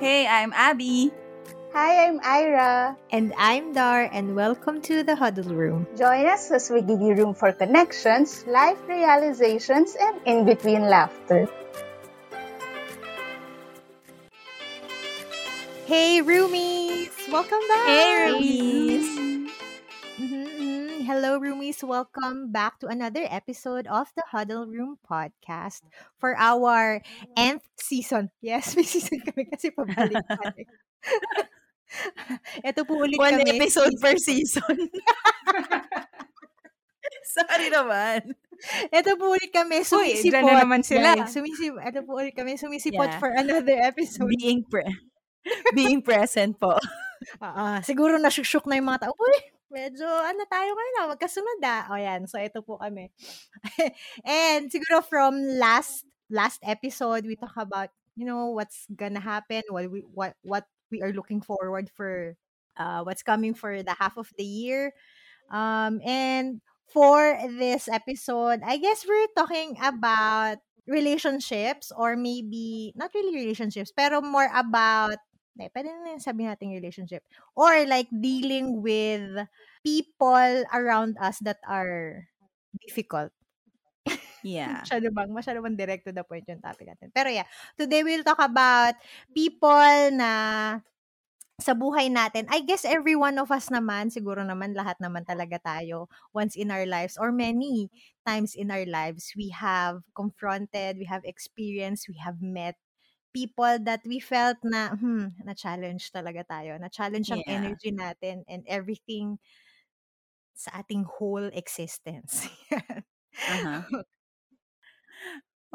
Hey, I'm Abby. Hi, I'm Ira. And I'm Dar, and welcome to the Huddle Room. Join us as we give you room for connections, life realizations, and in between laughter. Hey, roomies! Welcome back! Hey, roomies! Hello, roomies! Welcome back to another episode of the Huddle Room podcast for our nth season. Yes, may season kami kasi pabalik Ito po ulit One kami. episode per season. Sorry naman. Ito po ulit kami, Uy, sumisipot. dyan na naman sila. guys. Sumisip, ito po ulit kami, sumisipot Yeah. for another episode. Being pre- being present po. Ah, siguro nasyusyok na yung mga tao. Uy, medyo ano tayo ngayon ah, magkasunod ah. O yan, so ito po kami. And siguro from last last episode, we talk about, you know, what's gonna happen, what we what what we are looking forward for uh what's coming for the half of the year. Um and for this episode, I guess we're talking about relationships or maybe not really relationships, pero more about pwede na yung sabihin natin relationship. Or like dealing with people around us that are difficult. Yeah. Masyado bang, masyado bang direct to the point yung topic natin. Pero yeah, today we'll talk about people na sa buhay natin. I guess every one of us naman, siguro naman lahat naman talaga tayo once in our lives or many times in our lives, we have confronted, we have experienced, we have met people that we felt na, hmm, na-challenge talaga tayo. Na-challenge ang Yeah. energy natin and everything sa ating whole existence. Uh-huh.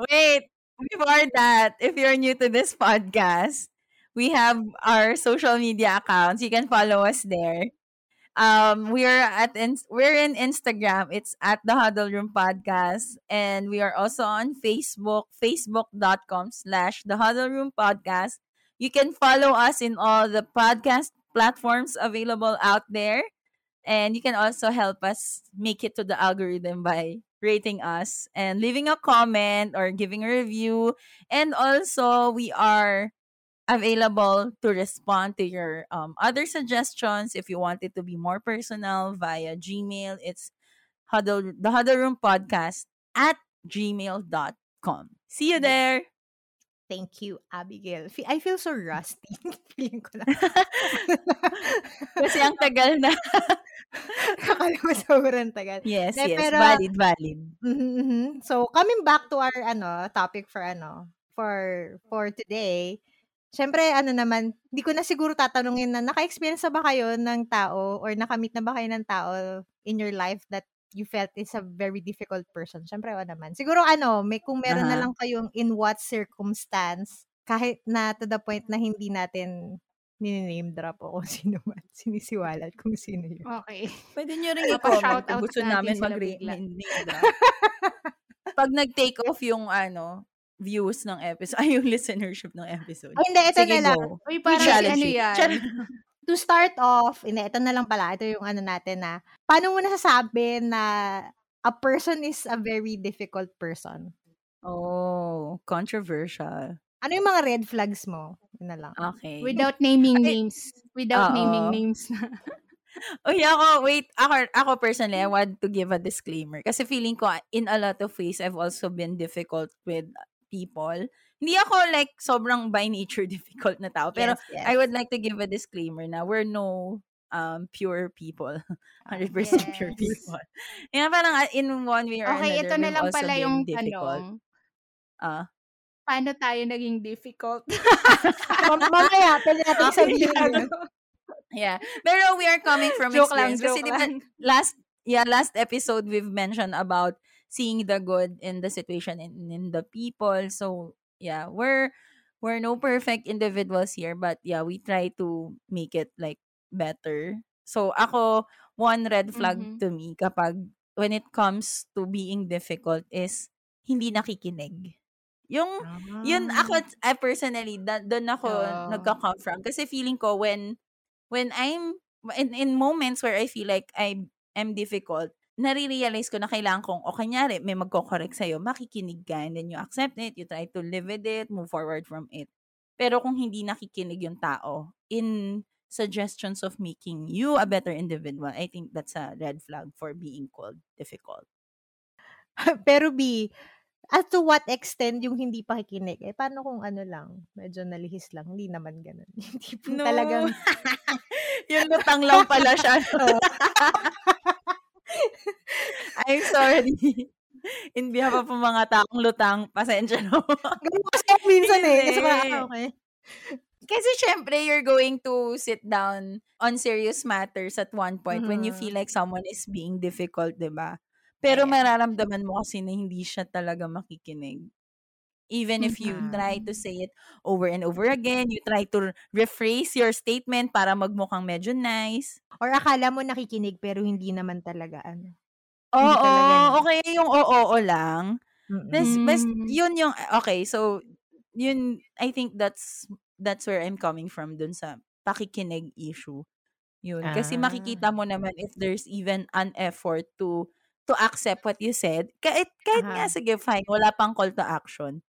Wait, before that, if you're new to this podcast, we have our social media accounts. You can follow us there. Um, we're at ins- we're in Instagram. It's at the Huddle Room Podcast, and we are also on Facebook, facebook.com slash the Huddle Room Podcast. You can follow us in all the podcast platforms available out there. And you can also help us make it to the algorithm by rating us and leaving a comment or giving a review. And also, we are available to respond to your um, other suggestions if you want it to be more personal via Gmail. It's huddle the huddle room podcast at gmail.com. See you there. Thank you, Abigail. I feel so rusty. Feeling ko lang. Kasi ang tagal na. Akala mo sobrang tagal. yes, Eh, yes. pero- valid, valid. Mhm, mhm. So, coming back to our ano topic for ano for for today. Syempre, ano naman, hindi ko na siguro tatanungin na naka-experience na ba kayo ng tao or nakamit na ba kayo ng tao in your life that you felt is a very difficult person? Syempre, o naman. Siguro ano, may kung meron na Aha. lang kayong in what circumstance, kahit na to the point na hindi natin name drop o kung sino man, sinisiwalat kung sino yun. Okay. Pwede nyo rin i-comment kung gusto namin sila mag bigla. Pag nag-take off yung ano, views ng episode, ay yung listenership ng episode. Ay, hindi, ito Sige, na lang. go. Uy, parang si challenge ano yan. Chal- to start off, hindi, ito na lang pala. Ito yung ano natin na, paano mo nasasabi na a person is a very difficult person? oh, controversial. Ano yung mga red flags mo? Yun na lang. Okay. Without naming Ay, names. Without oo. naming names na. Uy, ako, wait, ako, ako personally, I want to give a disclaimer. Kasi feeling ko, in a lot of ways, I've also been difficult with people. Hindi ako like sobrang by nature difficult na tao. Pero yes, yes. I would like to give a disclaimer na we're no um pure people. 100% pure Yes. people. Yan, parang uh, in one way or Okay, another, ito na lang pala yung difficult. tanong. Ah. Paano tayo naging difficult? Mam- mamaya, pwede natin Okay, sabihin yun. yeah. Pero we are coming from joke lang, experience. Kasi joke di ba, lang. last yeah last episode we've mentioned about seeing the good in the situation and in the people. So yeah we're we're no perfect individuals here but yeah we try to make it like better. So ako one red flag Mhm. to me kapag when it comes to being difficult is hindi nakikinig. Yung yun ako I personally da, doon ako Oo. nagka-come from. Kasi feeling ko when when I'm in, in moments where I feel like I am difficult nare-realize ko na kailangan kong o kanyari may magko-correct sa'yo makikinig ka and then you accept it you try to live with it move forward from it Pero kung hindi nakikinig yung tao in suggestions of making you a better individual, I think that's a red flag for being called difficult. Pero B, at to what extent yung hindi pakikinig? Eh, paano kung ano lang, medyo nalihis lang, hindi naman ganun. Hindi po No. talagang, yung lutang lang pala siya. No? I'm sorry. In behalf of mga taong lutang, pasensya na. ganun kasi minsan eh. Kasi parang, okay. Kasi syempre, you're going to sit down on serious matters at one point when you Mhm. feel like someone is being difficult, di ba? Pero Ayan. mararamdaman mo kasi na hindi siya talaga makikinig. Even if you try to say it over and over again, you try to rephrase your statement para magmukhang medyo nice. Or akala mo nakikinig pero hindi naman talaga ano. Oo, no? okay yung oo lang. Mm-mm. Bas, bas, Mm. yun yung, okay, so, yun, I think that's, that's where I'm coming from dun sa pakikinig issue. Yun. Kasi Ah. makikita mo naman if there's even an effort to, to accept what you said. Kahit, kahit nga, Aha. sige, fine, wala pang call to action.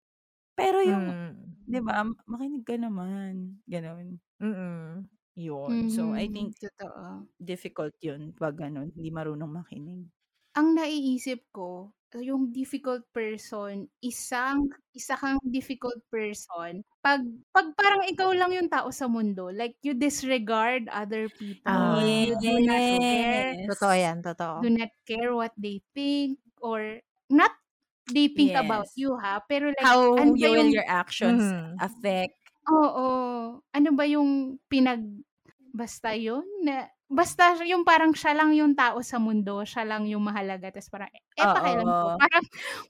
Pero yung, Mm. di ba, makinig ka naman. Ganon. Mm-mm. Yun. So, I Mhm, think Totoo. difficult yun pag ganun, hindi marunong makinig. Ang naiisip ko, yung difficult person, isang isa kang difficult person pag pag parang ikaw lang yung tao sa mundo. Like, you disregard other people. Ah. You do not care. Totoo yan, totoo. Do not care what they think or not they think about Yes. you ha. Pero like, How ano you will yung, your actions Mhm. affect oo, ano ba yung pinag, basta yun na, basta yung parang siya lang yung tao sa mundo, siya lang yung mahalaga. Tapos parang, eh, pakialam ko. Parang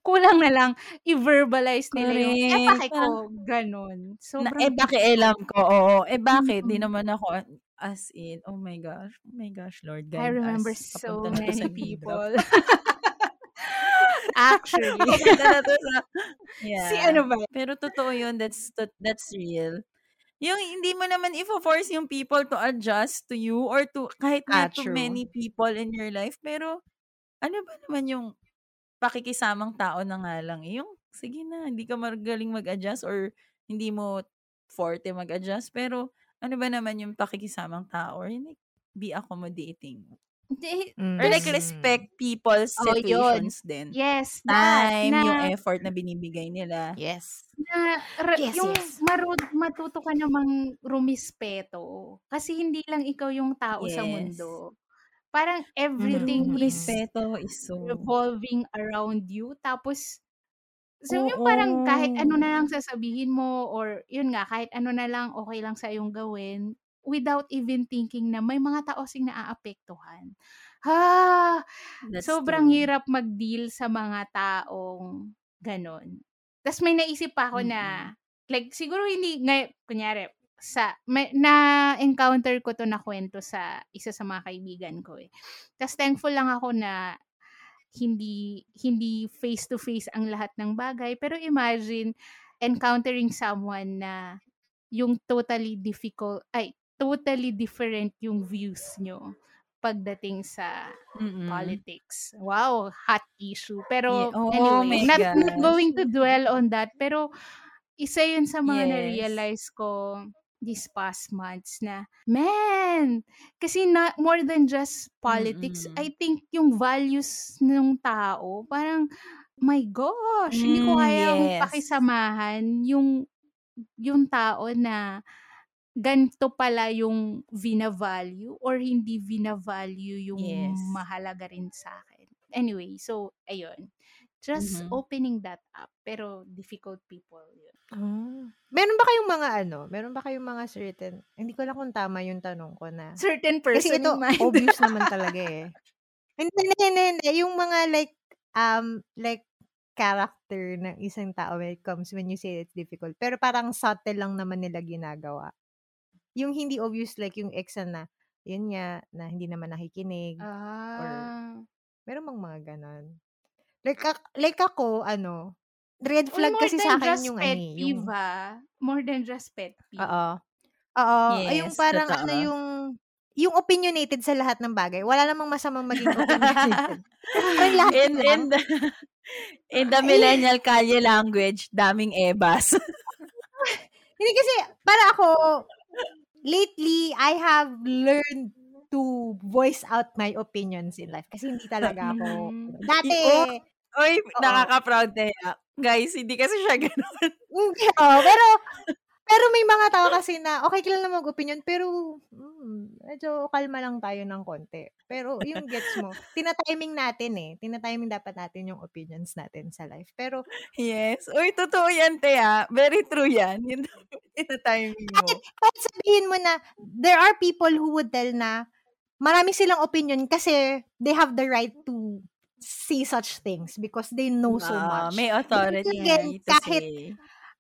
kulang na lang i-verbalize nila yung, eh, Correct. paki ko. Ganon. na, Sobrang eh, pakialam ko, oo. Eh, bakit? Di Mm. naman ako, as in, oh my gosh, oh my gosh, Lord, I guide remember so na many people. Actually. Papunta na to sa, yeah. si ano ba? Pero totoo yun, that's, to- that's real. Yung hindi mo naman i-force yung people to adjust to you or to kahit Ah, na to true. many people in your life. Pero, ano ba naman yung pakikisamang tao na nga lang? eh, Yung, sige na, hindi ka magaling mag-adjust or hindi mo forte mag-adjust. Pero, ano ba naman yung pakikisamang tao? Or like, be accommodating. Hindi, Or like, Mm. respect people's Oh, yun. situations din. Yes. Time, Na, yung effort na binibigay nila. Yes. na ra- Yes, yung yes. maru- matuto ka namang rumispeto. Kasi hindi lang ikaw yung tao sa Yes. mundo. Parang everything Mhm. is Respeto is so... revolving around you. Tapos, so yung Oo. parang kahit ano na lang sasabihin mo or yun nga, kahit ano na lang okay lang sa iyong gawin without even thinking na may mga tao sing naaapektuhan. Ha! That's Sobrang true. hirap mag-deal sa mga taong ganon. Tapos may naisip pa ako na, like, siguro hindi, ngay, kunyari, sa, may, na-encounter ko to na kwento sa isa sa mga kaibigan ko eh. Tapos thankful lang ako na hindi hindi face to face ang lahat ng bagay pero imagine encountering someone na yung totally difficult ay totally different yung views nyo pagdating sa Mm-mm. politics. Wow, hot issue. Pero Yeah. Oh anyway, not, not going to dwell on that. Pero isa yun sa mga Yes. na-realize ko these past months na, man, kasi na, more than just politics, Mm-mm. I think yung values ng tao, parang, my gosh, hindi ko Mm, kayang yes. pakisamahan yung yung tao na ganito pala yung vina-value or hindi vina-value yung Yes. mahalaga rin sa akin. Anyway, so, ayun. Just Mhm. opening that up. Pero difficult people yun. Ah. Meron ba kayong mga ano? Meron ba kayong mga certain? Hindi ko lang kung tama yung tanong ko na. Certain Kasi person ito in mind. obvious naman talaga eh. Hindi, hindi, hindi, hindi. Yung mga like um like character ng isang tao when it comes when you say it's difficult. Pero parang subtle lang naman nila ginagawa. Yung hindi obvious like yung ex na yun nga na hindi naman nakikinig. Ah. Meron bang mga ganon? Like, like ako, ano, red flag kasi sa akin yung, ano, eh, yung, ah. More than just pet peeve. Oo. Oo. ay, yung Yes, parang ano totoo. yung yung opinionated sa lahat ng bagay. Wala namang masamang maging opinionated. Parang lahat in, in, the, in the millennial kalye language, daming ebas. Hindi kasi, para ako, lately, I have learned to voice out my opinions in life. Kasi hindi talaga ako, Mm. dati, Oh, Oy, nakaka-proud na yan. Guys, hindi kasi siya ganun. hindi, oh, pero, pero may mga tao kasi na, okay ka lang na mag-opinion, pero, mm, medyo kalma lang tayo ng konti. Pero, yung gets mo, tinatiming natin eh. Tinatiming dapat natin yung opinions natin sa life. Pero, Yes. Uy, totoo yan, Tea. Very true yan. Yung timing mo. kahit, kahit sabihin mo na, there are people who would tell na, marami silang opinion kasi they have the right to see such things because they know so much. May authority again, kahit- say.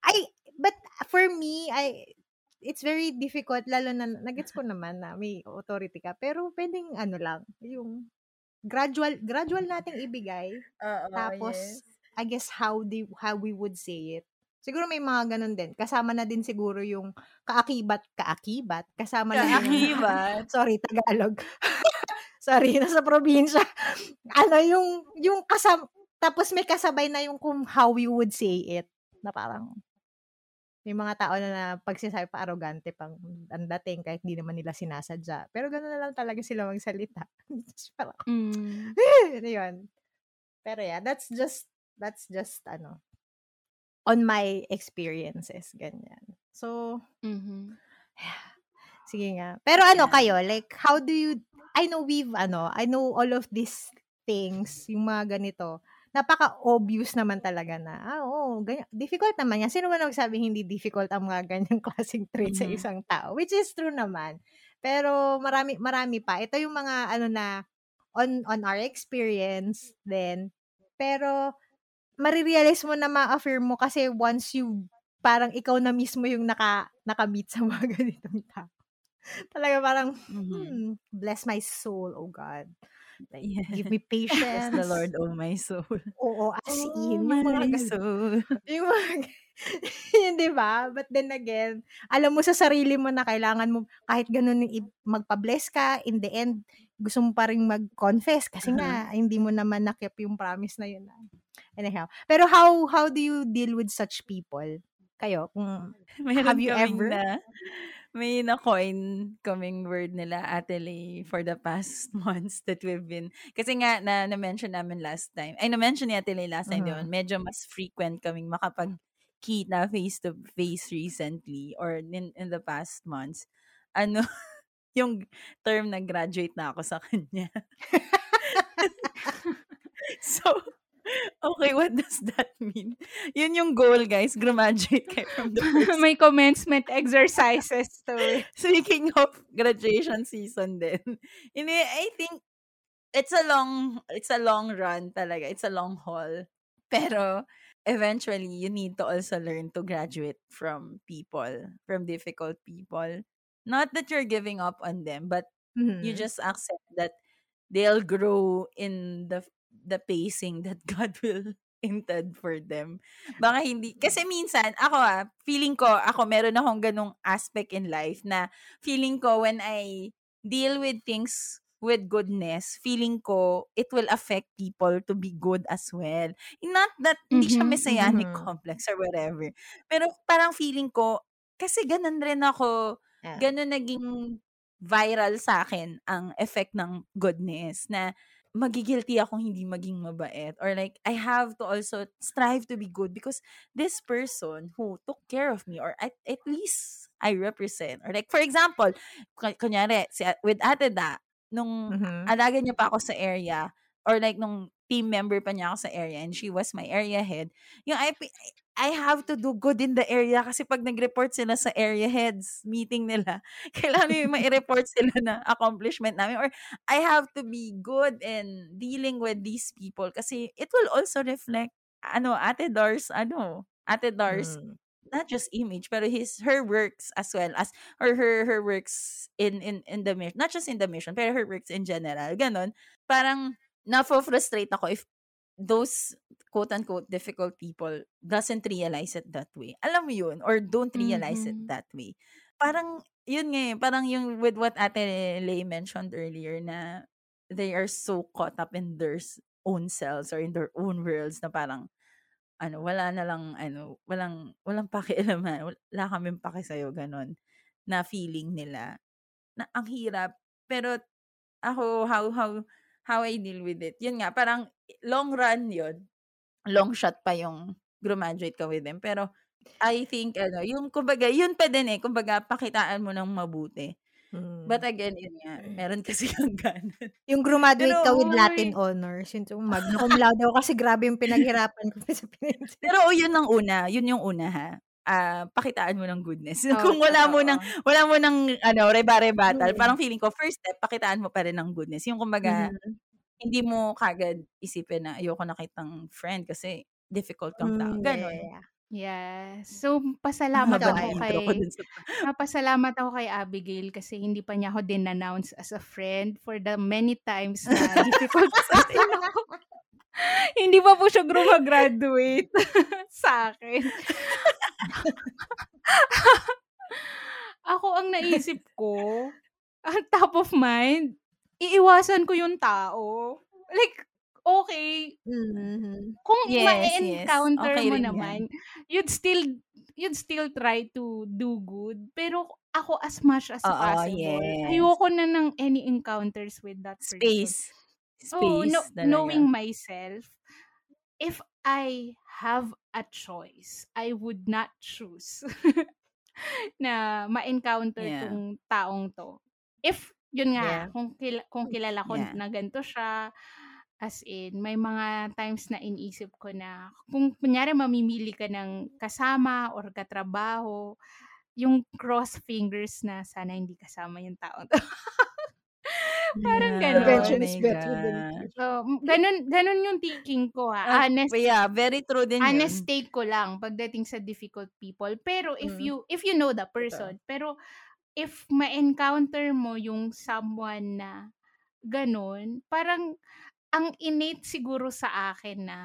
I, but for me, I, it's very difficult, lalo na, nagets ko naman na may authority ka, pero pwedeng ano lang, yung gradual, gradual nating ibigay, Oo, tapos, yes. I guess how they, how we would say it. Siguro may mga ganun din. Kasama na din siguro yung kaakibat, kaakibat, kasama na yung, Kaakibat. sorry, Tagalog. sorry, nasa probinsya. ano, yung, yung kasam, tapos may kasabay na yung kung how we would say it, na parang, may mga tao na, na pagsisabi pa arrogante pang ang dating kahit hindi naman nila sinasadya. Pero gano'n na lang talaga sila magsalita. Parang, Mm. yun. Pero yeah, that's just, that's just, ano, on my experiences, ganyan. So, Mhm. sige nga. Pero ano Yeah. kayo, like, how do you, I know we've, ano, I know all of these things, yung mga ganito, napaka-obvious naman talaga na, ah, oo, ganyan, difficult naman yan. Sino ba nagsabing hindi difficult ang mga ganyang klaseng trait sa Mhm. isang tao? Which is true naman. Pero marami, marami pa. Ito yung mga, ano na, on, on our experience, then, pero, marirealize mo na ma-affirm mo kasi once you, parang ikaw na mismo yung naka, naka-meet sa mga ganitong tao. Talaga parang, Mhm. hmm, bless my soul, oh God. Like, Yeah. give me Bless patience. the Lord, oh my soul. Oo, as Oh, in. Yung mga my soul. Yung mga yun, di ba? But then again, alam mo sa sarili mo na kailangan mo, kahit ganun magpa-bless ka, in the end, gusto mo pa rin mag-confess kasi nga, hindi mo naman nakip yung promise na yun. Anyhow. Pero how how do you deal with such people? Kayo, kung Meron Have you ever? na, may na-coin kaming word nila, Ate Lay, for the past months that we've been, kasi nga, na, na-mention namin last time, ay, na-mention ni Ate Lay last time, Mhm. yun, medyo mas frequent kaming makapag-kita face-to-face recently, or in, in the past months. Ano, yung term na graduate na ako sa kanya. so, okay, what does that mean? Yun yung goal, guys. Graduate kayo from the first May commencement exercises to. Speaking of graduation season din. Ini I think it's a long it's a long run talaga. It's a long haul. Pero eventually you need to also learn to graduate from people, from difficult people. Not that you're giving up on them, but you Mhm. just accept that they'll grow in the the pacing that God will intend for them. Baka hindi kasi minsan ako ah, feeling ko ako meron akong ganung aspect in life na feeling ko when I deal with things with goodness, feeling ko it will affect people to be good as well. Not that hindi siya Mhm, messianic mhm. complex or whatever. Pero parang feeling ko kasi ganun rin ako Yeah. ganun naging viral sa akin ang effect ng goodness na magigilty akong hindi maging mabait or like I have to also strive to be good because this person who took care of me or at, at least I represent or like for example kun- kunyari si, with Ate Da nung Mhm. alaga niya pa ako sa area or like nung team member pa niya ako sa area and she was my area head yung I, I have to do good in the area kasi pag nag-report sila sa area heads meeting nila, kailangan yung ma-report sila na accomplishment namin or I have to be good in dealing with these people kasi it will also reflect ano, Ate Dars, ano, Ate Dars, Mm. not just image, pero his her works as well as or her her works in in in the mission, not just in the mission, pero her works in general. Ganon. Parang na-frustrate ako if those quote-unquote difficult people doesn't realize it that way. Alam mo yun? Or don't realize it Mhm. that way. Parang, yun nga eh, parang yung with what Ate Lay mentioned earlier na they are so caught up in their own selves or in their own worlds na parang ano, wala na lang, ano, walang, walang pakialaman, wala kaming paki sa'yo, ganon, na feeling nila. Na, ang hirap. Pero, ako, how, how, how I deal with it. Yun nga, parang, long run yun. Long shot pa yung graduate ka with them. Pero, I think, ano, yung, kumbaga, yun pa din eh, kumbaga, pakitaan mo ng mabuti. But Hmm. again, yun nga, meron kasi yung ganun. Yung graduate Pero, ka with Latin honors, yun yung magna cum laude ako kasi grabe yung pinaghirapan ko sa pinag pero oh, yun ang una, yun yung una ha. Ah, pakitaan mo ng goodness. Oo, Kung wala mo ng wala mo ng ano, reba-rebatal, Mm. parang feeling ko first step pakitaan mo pa rin ng goodness. Yung kumbaga, Mhm. hindi mo kagad isipin na ayoko na kitang friend kasi difficult kang tao. Hmm, Ganon. yeah. Yes. So, pasalamat ako kay papasalamat ako kay Abigail kasi hindi pa niya ako din-announce as a friend for the many times na difficult sa akin ako. Hindi pa po siya grumagraduate sa akin. Ako ang naisip ko, ang top of mind, iiwasan ko yung tao. Like, okay, Mhm. kung Yes, yes. ma-encounter Okay mo rin yan. naman, you'd still you'd still try to do good. Pero ako as much as Oo, possible, yes. ayoko na ng any encounters with that person. Space. Oh, Space no, talaga. knowing myself, if I have a choice, I would not choose na ma-encounter Yeah. tong taong to. If, yun nga, Yeah. kung, kil- kung kilala ko Yeah. na ganito siya, as in, may mga times na iniisip ko na, kung kunyari mamimili ka ng kasama or katrabaho, yung cross fingers na sana hindi kasama yung taong to. Parang Yeah, Prevention oh is better than God. cure. So, ganun, ganun yung thinking ko ha. Ah, Honest, yeah, very true din honest yun. take ko lang pagdating sa difficult people. Pero if Mm. you if you know the person, pero if ma-encounter mo yung someone na ganun, parang ang innate siguro sa akin na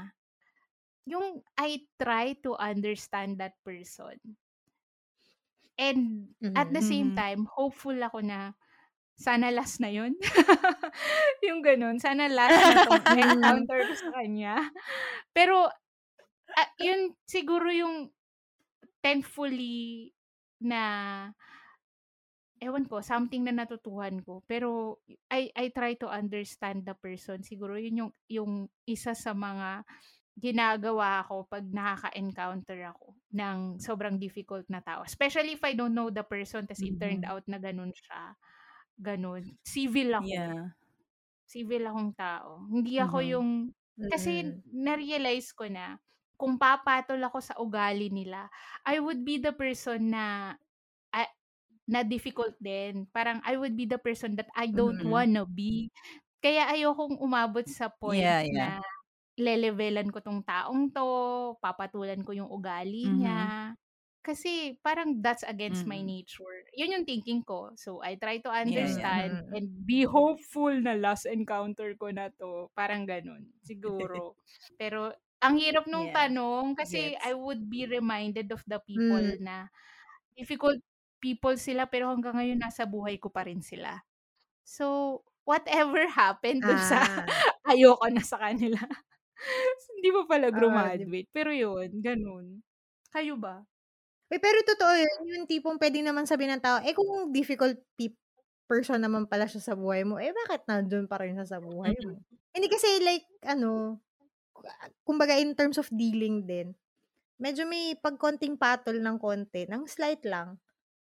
yung I try to understand that person. And at the same Mhm. time, hopeful ako na sana last na yun. yung ganun. Sana last na tong encounter ko sa kanya. Pero, ah, yun siguro yung thankfully na ewan ko, something na natutuhan ko. Pero I I try to understand the person. Siguro yun yung yung isa sa mga ginagawa ko pag nakaka-encounter ako ng sobrang difficult na tao. Especially if I don't know the person tas it turned Mhm. out na ganun siya. Ganun. Civil ako. Yeah. Civil akong tao. Hindi ako Mhm. yung kasi Mm. na-realize ko na kung papatol ako sa ugali nila, I would be the person na ah, na difficult din. Parang I would be the person that I don't Mhm. wanna be. Kaya ayokong umabot sa point Yeah, yeah. na lelevelan ko tong taong to, papatulan ko yung ugali Mhm. niya. Kasi parang that's against my Mm. nature. Yun yung thinking ko. So I try to Yeah, yeah. understand Mhm. and be hopeful na last encounter ko na to. Parang ganun. Siguro. Pero ang hirap nung Yeah. tanong kasi Gets. I would be reminded of the people Mm. na difficult people sila pero hanggang ngayon nasa buhay ko pa rin sila. So, whatever happened dun sa Ah. ayoko na sa kanila. Hindi pa pala di grumaduate. Pero yun, ganun. Kayo ba? Uy, pero totoo yun. Yung tipong pwedeng naman sabihin ng tao, eh kung difficult pe- person naman pala siya sa buhay mo, eh bakit nandun pa rin siya sa buhay mo? Hindi kasi like, ano, kumbaga in terms of dealing din, medyo may pagkonting patol ng konti, ng slight lang.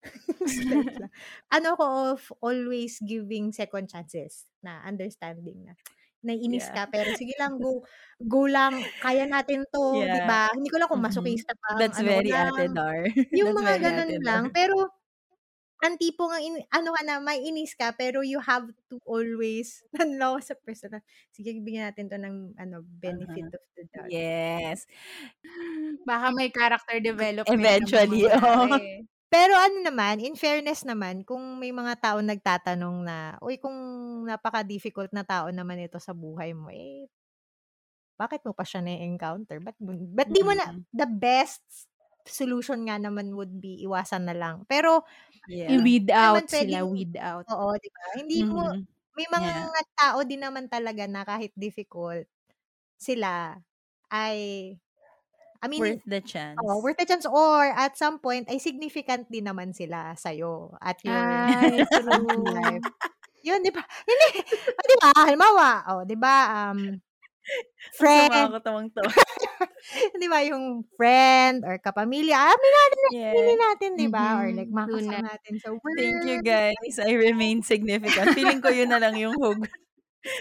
slight lang. Ano ko of always giving second chances na understanding na naiinis Yeah. ka pero sige lang go go lang kaya natin to di Yeah. ba hindi ko lang kung Mhm. masokista pa That's ano very lang Ate Dar. yung That's mga ganun lang pero ang tipo nga in, ano ka na may inis ka pero you have to always nanlaw sa person na, sige bigyan natin to ng ano benefit Uh-huh. of the doubt Yes. Baka may character development Eventually, oo. Pero ano naman, in fairness naman, kung may mga tao nagtatanong na, uy, kung napaka-difficult na tao naman ito sa buhay mo, eh, bakit mo pa siya na-encounter? Ba't, mo- ba't di mo na, Mhm. the best solution nga naman would be iwasan na lang. Pero, Yeah. I-weed naman out sila, weed out. oo, di ba? Hindi mo, Mhm. may mga Yeah. tao din naman talaga na kahit difficult, sila ay I mean, Worth the chance. oh, worth the chance or at some point ay significant din naman sila sa'yo at your Ay, life. Yun, di ba? Hindi. Oh, di ba? Halimbawa, oh, di ba? Um, friend, makakatawang to. di ba? Yung friend or kapamilya. Amin natin, Yeah. pili natin, di ba? Or Mhm. like, mga True kasama na. natin sa work. Thank you guys. I remain significant. Feeling ko yun na lang yung hug.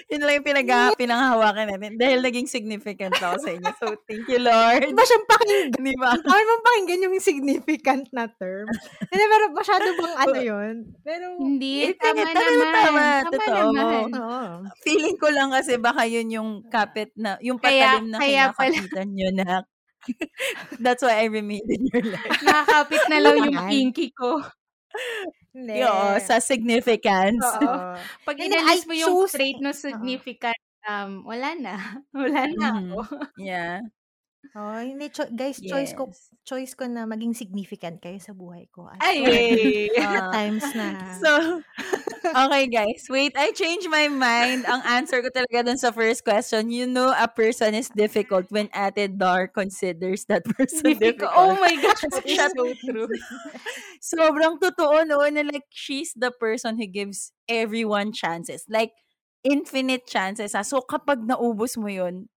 Yun lang yung pinag pinanghahawakan natin. Dahil naging significant ako sa inyo. So, thank you, Lord. Ba siyang pakinggan? Di ba? Bawal mong pakinggan yung significant na term. Hindi, pero masyado bang ano yun? Pero, Hindi, Eh, tama tama, tama, naman. tama. Tama Totoo. naman. Feeling ko lang kasi baka yun yung kapit na, yung Kaya- patalim na kaya kinakapitan nyo na. That's why I remained in your life. Nakakapit na lang yung pinky ko. Hindi. Oo, sa significance. Oo. Pag Hindi, inalis mo yung choose- trait no Oo. significant, um, wala na. Wala na Mhm. ako. Yeah. Oh, hindi, cho- guys, choice ko Yes. choice ko na maging significant kayo sa buhay ko. At Ay! Ah. times na. So, okay guys, wait, I changed my mind. Ang answer ko talaga dun sa first question, you know a person is difficult when Ate Dar considers that person difficult. Oh my gosh, that is so true. Sobrang totoo no, na like, she's the person who gives everyone chances. Like, infinite chances. Ha? So, kapag naubos mo yun,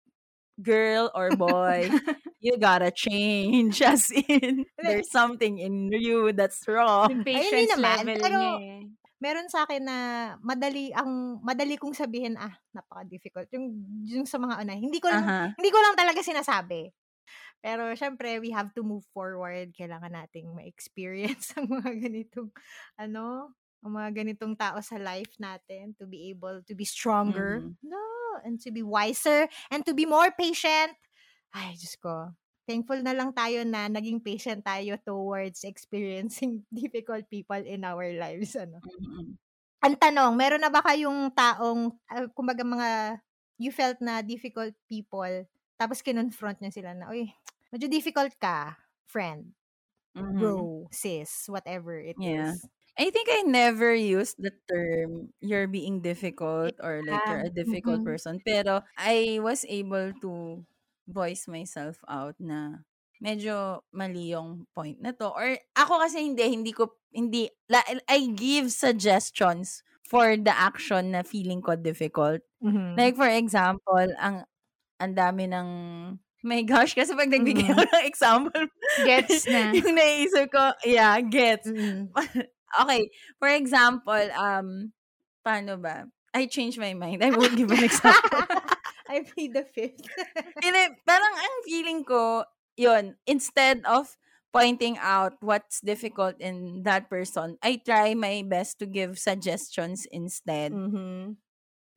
girl or boy, you gotta change. As in, there's something in you that's wrong. Patience naman, level pero- niya eh. Meron sa akin na madali ang madali kong sabihin ah napaka-difficult yung yung sa mga ano hindi ko lang Aha. hindi ko lang talaga sinasabi. Pero syempre we have to move forward. Kailangan nating ma-experience ang mga ganitong ano, ang mga ganitong tao sa life natin to be able to be stronger. Mhm. No, and to be wiser and to be more patient. Ay, Diyos ko. Thankful na lang tayo na naging patient tayo towards experiencing difficult people in our lives. Ano. Mm-mm. Ang tanong, meron na ba kayong taong, ah, kumbaga mga, you felt na difficult people, tapos kinonfront niya sila na, uy, medyo difficult ka, friend, Mhm. bro, sis, whatever it is. I think I never used the term you're being difficult or like you're a difficult Mhm. person. Pero I was able to voice myself out na medyo mali yung point na to. Or ako kasi hindi, hindi ko, hindi, la, I give suggestions for the action na feeling ko difficult. Mhm. Like for example, ang ang dami ng my gosh, kasi pag nagbigay Mhm. ako ng example, Gets na. yung naisip ko, yeah, gets. Mm-mm. okay, for example, um, paano ba? I changed my mind. I won't give an example. I plead the fifth. Hindi, parang ang feeling ko, yun, instead of pointing out what's difficult in that person, I try my best to give suggestions instead. Mhm.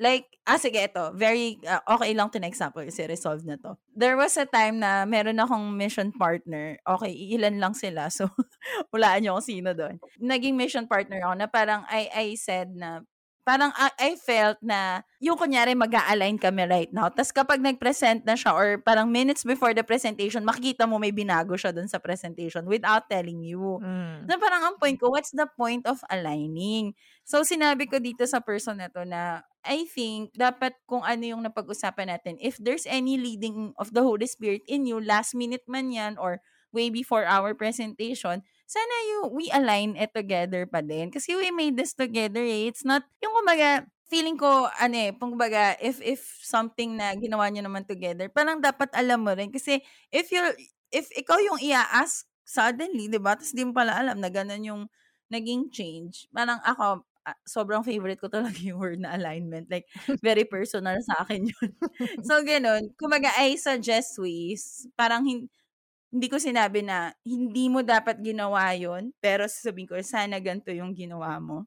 Like, ah, sige, ito. Very, ah, okay lang to na example kasi resolved na to. There was a time na meron akong mission partner. Okay, ilan lang sila. So, walaan niyo kung sino doon. Naging mission partner ako na parang I, I said na, parang I, I felt na yung kunyari mag align kami right now. Tapos kapag nag-present na siya or parang minutes before the presentation, makikita mo may binago siya doon sa presentation without telling you. Mm. So parang ang point ko, what's the point of aligning? So sinabi ko dito sa person na to na I think dapat kung ano yung napag-usapan natin, if there's any leading of the Holy Spirit in you, last minute man yan or way before our presentation, sana you, we align it together pa din. Kasi we made this together eh. It's not, yung kumbaga, feeling ko, ano eh, kumbaga, if, if something na ginawa nyo naman together, parang dapat alam mo rin. Kasi if you're, if ikaw yung i-ask suddenly, di ba? Tapos di mo pala alam na ganun yung naging change. Parang ako, ah, sobrang favorite ko talaga yung word na alignment. Like, very personal sa akin yun. so, ganun. Kumaga, I suggest ways. Parang, hin- hindi ko sinabi na hindi mo dapat ginawa yon pero sasabihin ko, sana ganito yung ginawa mo.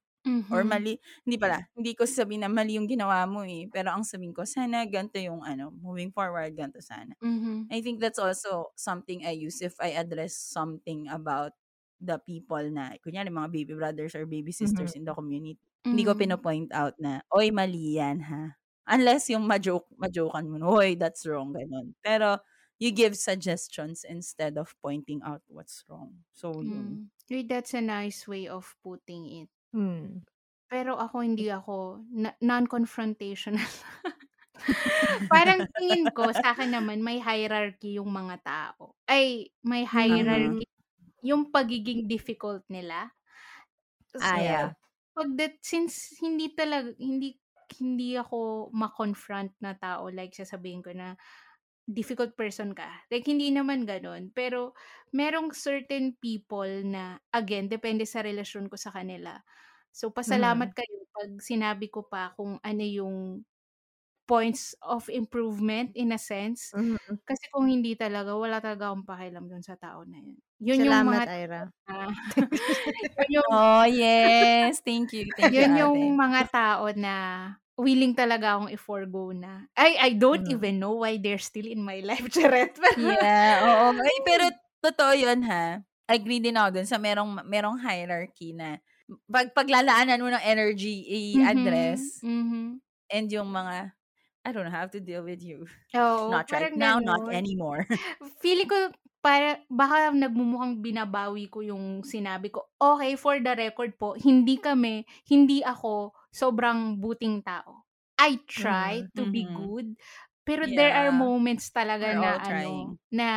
Or Mhm. mali, hindi pala, hindi ko sasabihin na mali yung ginawa mo eh. Pero ang sabihin ko, sana ganito yung ano, moving forward, ganito sana. Mhm. I think that's also something I use if I address something about the people na, kunyari mga baby brothers or baby sisters in the community. Hindi ko Mhm. pinopoint out na, oy, mali yan ha. Unless yung ma-joke, ma-jokean mo, oy, that's wrong, ganun. Pero, you give suggestions instead of pointing out what's wrong. So, yun. Mm. Uy, that's a nice way of putting it. Mm. Pero ako hindi ako na- non-confrontational. Parang tingin ko, sa akin naman, may hierarchy yung mga tao. Ay, may Mhm. hierarchy yung pagiging difficult nila. Ah, yeah. Pag that, since hindi talaga, hindi, hindi ako ma-confront na tao, like sasabihin ko na, difficult person ka. Like, hindi naman ganun. Pero, merong certain people na, again, depende sa relasyon ko sa kanila. So, pasalamat Mhm. kayo pag sinabi ko pa kung ano yung points of improvement in a sense. Mhm. Kasi kung hindi talaga, wala talaga akong pakialam dun sa tao na yun. Yun yung Salamat, mga Ira. ah, yun yung Oh, yes. Thank you. Thank you, yun ate. yung mga tao na willing talaga akong i-forgo na. I I don't Mhm. even know why they're still in my life, Charet. Yeah, oo. Ay, pero totoo yun ha. Agree din ako dun sa merong, merong hierarchy na pag paglalaanan mo ng energy i-address Mhm. and yung mga I don't have to deal with you. Oo, Not right parang now, not ganun. anymore. Feeling ko para baka nagmumukhang binabawi ko yung sinabi ko. Okay, for the record po, hindi kami, hindi ako sobrang buting tao. I try Mhm. to be Mhm. good, pero there are Yeah. moments talaga We're na ano, na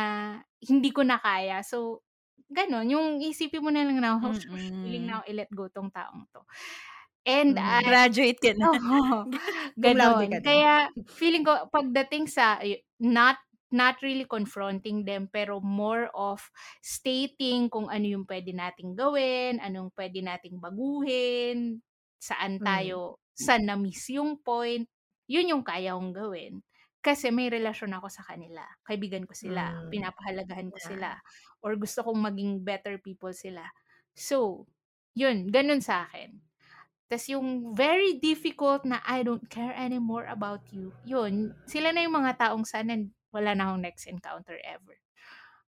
hindi ko na kaya. So, ganon, yung isipin mo na lang na, oh, shush, willing na i-let go tong taong to. And Mhm. I, Graduate ka na. Laude ganon. ka. Kaya, feeling ko, pagdating sa, not not really confronting them, pero more of stating kung ano yung pwede nating gawin, anong pwede nating baguhin, saan Mm. tayo, saan na-miss yung point, yun yung kaya kong gawin. Kasi may relasyon ako sa kanila. Kaibigan ko sila. Mm. Pinapahalagahan ko Yeah. sila. Or gusto kong maging better people sila. So, yun, ganun sa akin. Tapos yung very difficult na I don't care anymore about you, yun, sila na yung mga taong sana wala na akong next encounter ever.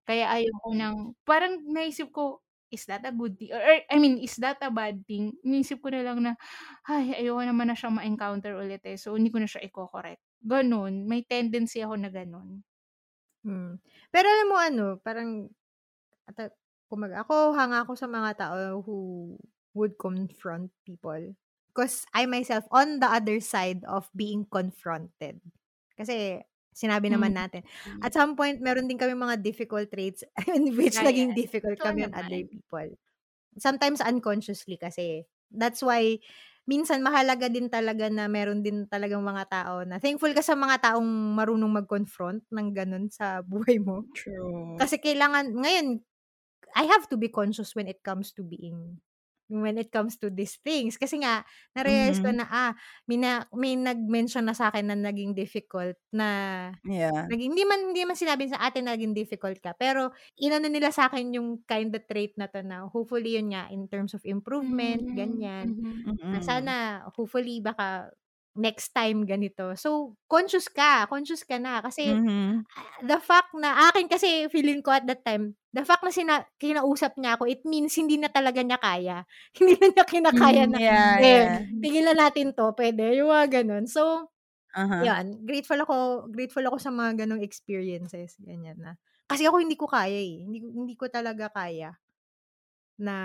Kaya ayoko nang, parang naisip ko, is that a good thing? Or, I mean, is that a bad thing? Naisip ko na lang na, ay, ayoko naman na siya ma-encounter ulit eh. So, hindi ko na siya i-correct. Ganon. May tendency ako na ganon. Hmm. Pero alam mo ano, parang ata kumbaga ako hanga ako sa mga tao who would confront people. Because I myself on the other side of being confronted. Kasi sinabi naman Mm. natin, at some point meron din kami mga difficult traits in which Ayan. naging difficult kami on other naman. people. Sometimes unconsciously kasi. That's why minsan mahalaga din talaga na meron din talagang mga tao na thankful ka sa mga taong marunong mag-confront ng ganun sa buhay mo. True. Kasi kailangan, ngayon, I have to be conscious when it comes to being, when it comes to these things. Kasi nga, na-realize ko Mhm. na, ah, may, na, may nag-mention na sa akin na naging difficult na, Yeah. naging, hindi man, hindi man sinabi sa atin na naging difficult ka. Pero, inano nila sa akin yung kind of trait na to na, hopefully yun nga, in terms of improvement, Mm, ganyan. mhm. Na sana, hopefully, baka next time ganito. So, conscious ka. Conscious ka na. Kasi, Mhm. the fact na, akin kasi feeling ko at that time, the fact na sina, kinausap niya ako, it means hindi na talaga niya kaya. Hindi na niya kinakaya Mm, na, yeah, eh, yeah. tigilan natin to, pwede. Yung mga ganun. So, Uh-huh. yan. Grateful ako, grateful ako sa mga ganong experiences. Ganyan na. Kasi ako hindi ko kaya eh. Hindi, hindi ko talaga kaya na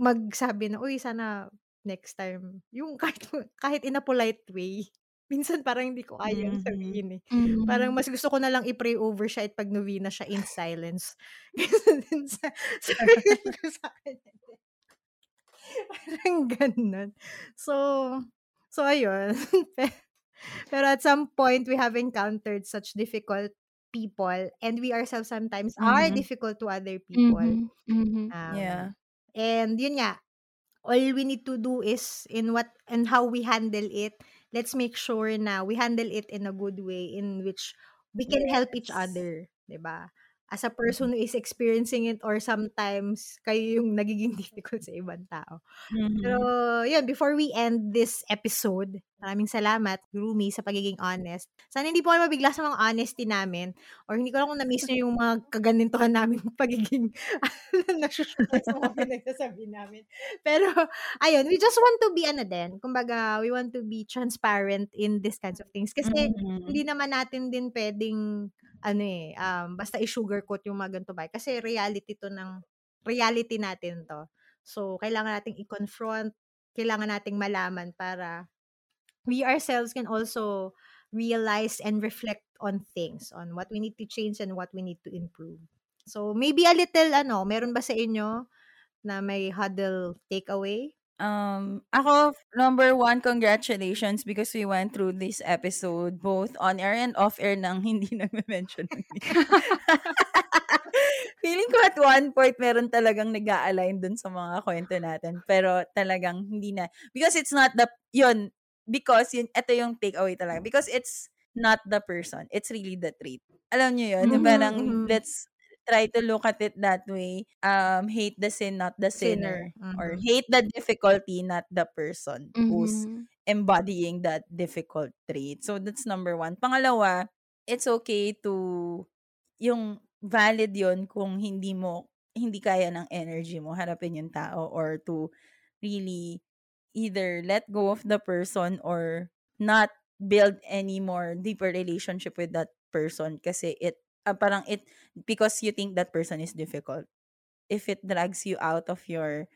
magsabi na, uy, sana next time. Yung kahit, kahit in a polite way. Minsan parang hindi ko kayang Mhm. sabihin eh. Mhm. Parang mas gusto ko na lang i-pray over siya at pag novena siya in silence. Din sa, sa ko sa kanya. Parang ganun. So, so ayun. Pe- Pero at some point, we have encountered such difficult people and we ourselves sometimes are Mhm. difficult to other people. Mhm. Mhm. Um, Yeah. And yun nga, all we need to do is in what and how we handle it. Let's make sure na we handle it in a good way in which we can help each Yes. other, 'di ba? As a person who is experiencing it or sometimes kayo yung nagiging difficult sa ibang tao. Pero Mhm. yun, before we end this episode, maraming salamat, Rumi, sa pagiging honest. Sana hindi po kayo mabigla sa mga honesty namin or hindi ko alam kung na-miss nyo yung mga kaganintuhan namin pagiging nasushoot sa mga pinagsasabi namin. Pero, ayun, we just want to be ano din. Kumbaga, we want to be transparent in these kinds of things. Kasi, Mhm. hindi naman natin din pwedeng ano eh, um, basta i-sugarcoat yung mga ganito ba. Kasi reality to ng, reality natin to. So, kailangan nating i-confront, kailangan nating malaman para we ourselves can also realize and reflect on things, on what we need to change and what we need to improve. So, maybe a little, ano, meron ba sa inyo na may huddle takeaway? Um, ako, number one, congratulations because we went through this episode both on air and off air nang hindi nag-mention ng Feeling ko at one point meron talagang nag-a-align dun sa mga kwento natin. Pero talagang hindi na. Because it's not the, yun, because yun, ito yung takeaway talaga. Because it's not the person. It's really the trait. Alam nyo yun? Mhm, Parang, mhm. let's try to look at it that way. Um, hate the sin, not the sinner. Sinner. Or Mhm. hate the difficulty, not the person who's Mhm. embodying that difficult trait. So that's number one. Pangalawa, it's okay to yung valid yon kung hindi mo hindi kaya ng energy mo harapin yung tao or to really either let go of the person or not build any more deeper relationship with that person kasi it ah, parang it because you think that person is difficult. If it drags you out of your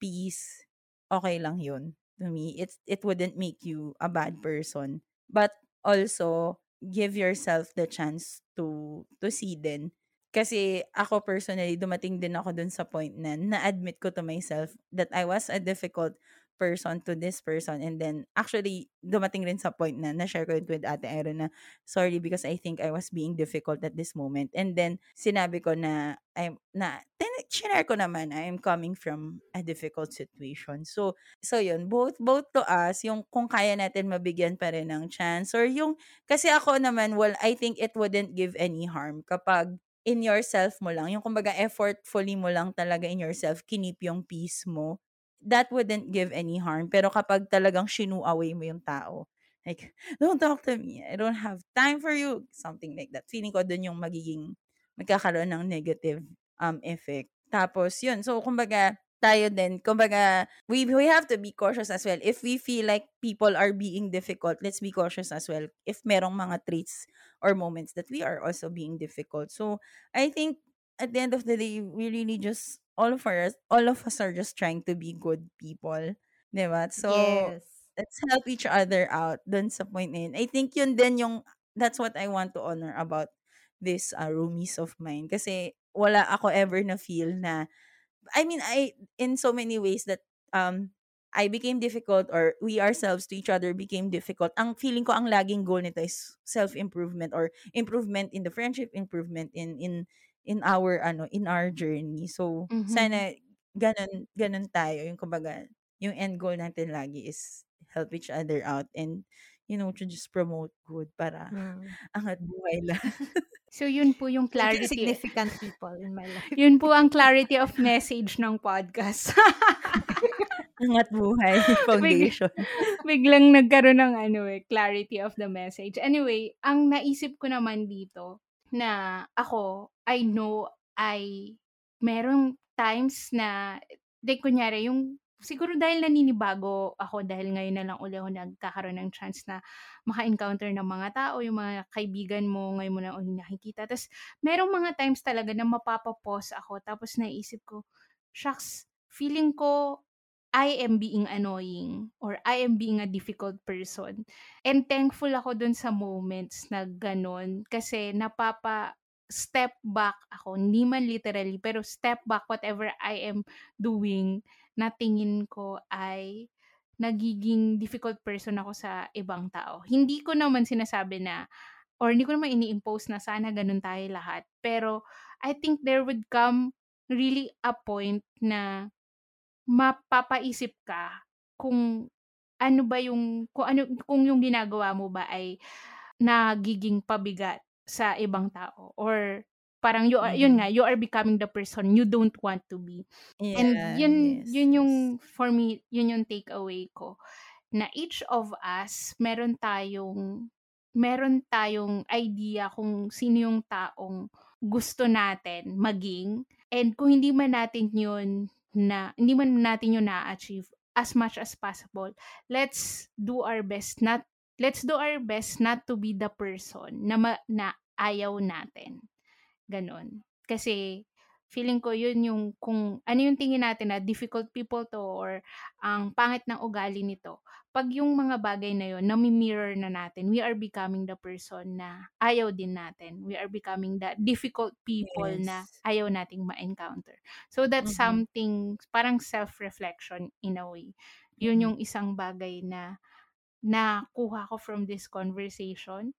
peace okay lang yun to me. It's it wouldn't make you a bad person. But also give yourself the chance to to see din. Kasi ako personally dumating din ako dun sa point na na-admit ko to myself that I was a difficult person to this person and then actually dumating rin sa point na na-share ko it with Ate Erin na sorry because I think I was being difficult at this moment. And then sinabi ko na I'm na share ko naman I'm coming from a difficult situation. So so yun both both to us yung kung kaya natin mabigyan pa rin ng chance or yung kasi ako naman well I think it wouldn't give any harm kapag in yourself mo lang yung kumbaga effortfully mo lang talaga in yourself kinip yung peace mo that wouldn't give any harm pero kapag talagang shinu away mo yung tao like don't talk to me I don't have time for you something like that feeling ko dun yung magiging magkakaroon ng negative um effect. Tapos yun so kumbaga tayo din kumbaga we we have to be cautious as well. If we feel like people are being difficult let's be cautious as well if merong mga traits or moments that we are also being difficult. So i think at the end of the day we really just all of us all of us are just trying to be good people diba so yes. let's help each other out dun sa point na yun. I think yun din yung, that's what I want to honor about this uh, roomies of mine. Kasi wala ako ever na feel na, I mean, I, in so many ways that, um, I became difficult or we ourselves to each other became difficult. Ang feeling ko, ang laging goal nito is self-improvement or improvement in the friendship, improvement in, in, in our, ano, in our journey. So, Mhm. sana, ganun, ganun tayo. Yung kumbaga, yung end goal natin lagi is help each other out and you know to just promote good para Mm. angat buhay lang. So, yun po yung Clarity. Significant people in my life. Yun po ang clarity of message ng podcast. angat buhay foundation. Biglang nagkaroon ng ano eh, clarity of the message. Anyway, ang naisip ko naman dito na ako, I know I merong times na de kunyari yung siguro dahil naninibago ako dahil ngayon na lang uli ako nagkakaroon ng chance na maka-encounter ng mga tao, yung mga kaibigan mo, ngayon mo na uli nakikita. Tapos, merong mga times talaga na mapapapause ako. Tapos, naisip ko, shucks, feeling ko I am being annoying or I am being a difficult person. And thankful ako dun sa moments na ganun kasi napapa step back ako, hindi man literally, pero step back whatever I am doing na tingin ko ay nagiging difficult person ako sa ibang tao. Hindi ko naman sinasabi na or hindi ko naman ini-impose na sana ganun tayo lahat. Pero I think there would come really a point na mapapaisip ka kung ano ba yung kung ano kung yung ginagawa mo ba ay nagiging pabigat sa ibang tao or parang you are, yun nga you are becoming the person you don't want to be. And Yeah, yun yes, yun yung for me yun yung takeaway ko na each of us meron tayong meron tayong idea kung sino yung taong gusto natin maging. And kung hindi man natin yun na hindi man natin yun na-achieve as much as possible let's do our best not let's do our best not to be the person na ma, na ayaw natin ganon kasi feeling ko yun yung kung ano yung tingin natin na difficult people to or ang pangit ng ugali nito. Pag yung mga bagay na yun, nami-mirror na natin, we are becoming the person na ayaw din natin. We are becoming the difficult people na Yes. ayaw nating ma-encounter. So that's Mhm. something, parang self-reflection in a way. Yun Mhm. yung isang bagay na nakuha ko from this conversation.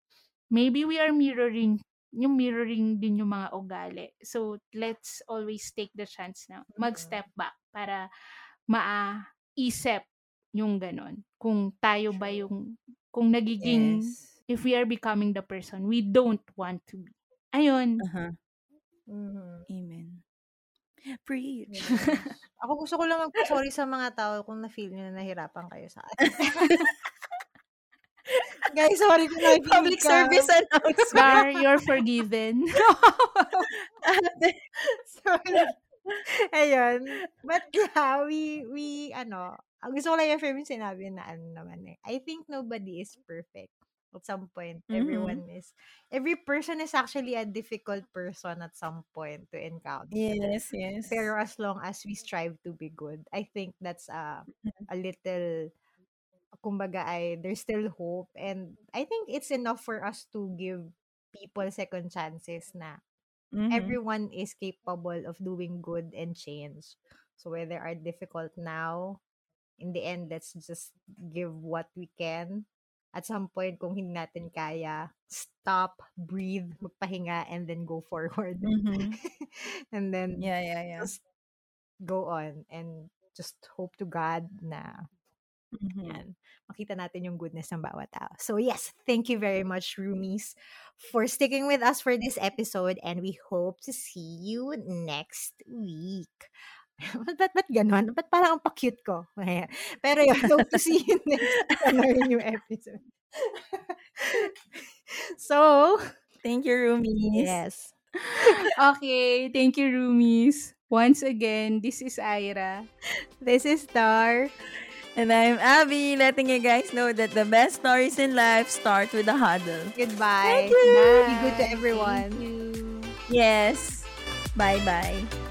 Maybe we are mirroring yung mirroring din yung mga ugali. So, let's always take the chance na mag-step back para maisip yung ganon. Kung tayo ba yung, kung nagiging, Yes. if we are becoming the person we don't want to be. Ayun. Uh-huh. Mhm. Amen. Preach. Yes. Ako gusto ko lang mag-sorry sa mga tao kung na-feel nyo na nahirapan kayo sa akin. Guys, sorry kung nakikinig Public ka. service announcement. Gar, you're forgiven. sorry. Ayun. But yeah, we, we, ano, ang gusto ko lang yung yung sinabi na ano naman eh. I think nobody is perfect. At some point, Mhm. everyone is, every person is actually a difficult person at some point to encounter. Yes, yes. Pero as long as we strive to be good, I think that's a, a little, kumbaga ay, there's still hope. And I think it's enough for us to give people second chances na Mhm. everyone is capable of doing good and change. So whether are difficult now, in the end, let's just give what we can. At some point, kung hindi natin kaya, stop, breathe, magpahinga, and then go forward. Mhm. and then Yeah, yeah, yeah. just go on and just hope to God na Mhm. yan, makita natin yung goodness ng bawat tao. So yes, thank you very much, Roomies, for sticking with us for this episode and we hope to see you next week. ba't, ba't, ba't ganon? Ba't parang ang pa-cute ko? Pero yun, hope to see you next our new episode. so, Thank you, roomies. yes. okay, thank you, roomies. Once again, this is Ira. This is Star. And I'm Abby, letting you guys know that the best stories in life start with a huddle. Goodbye. Thank Bye. Be good to everyone. Thank you. Yes. Bye bye.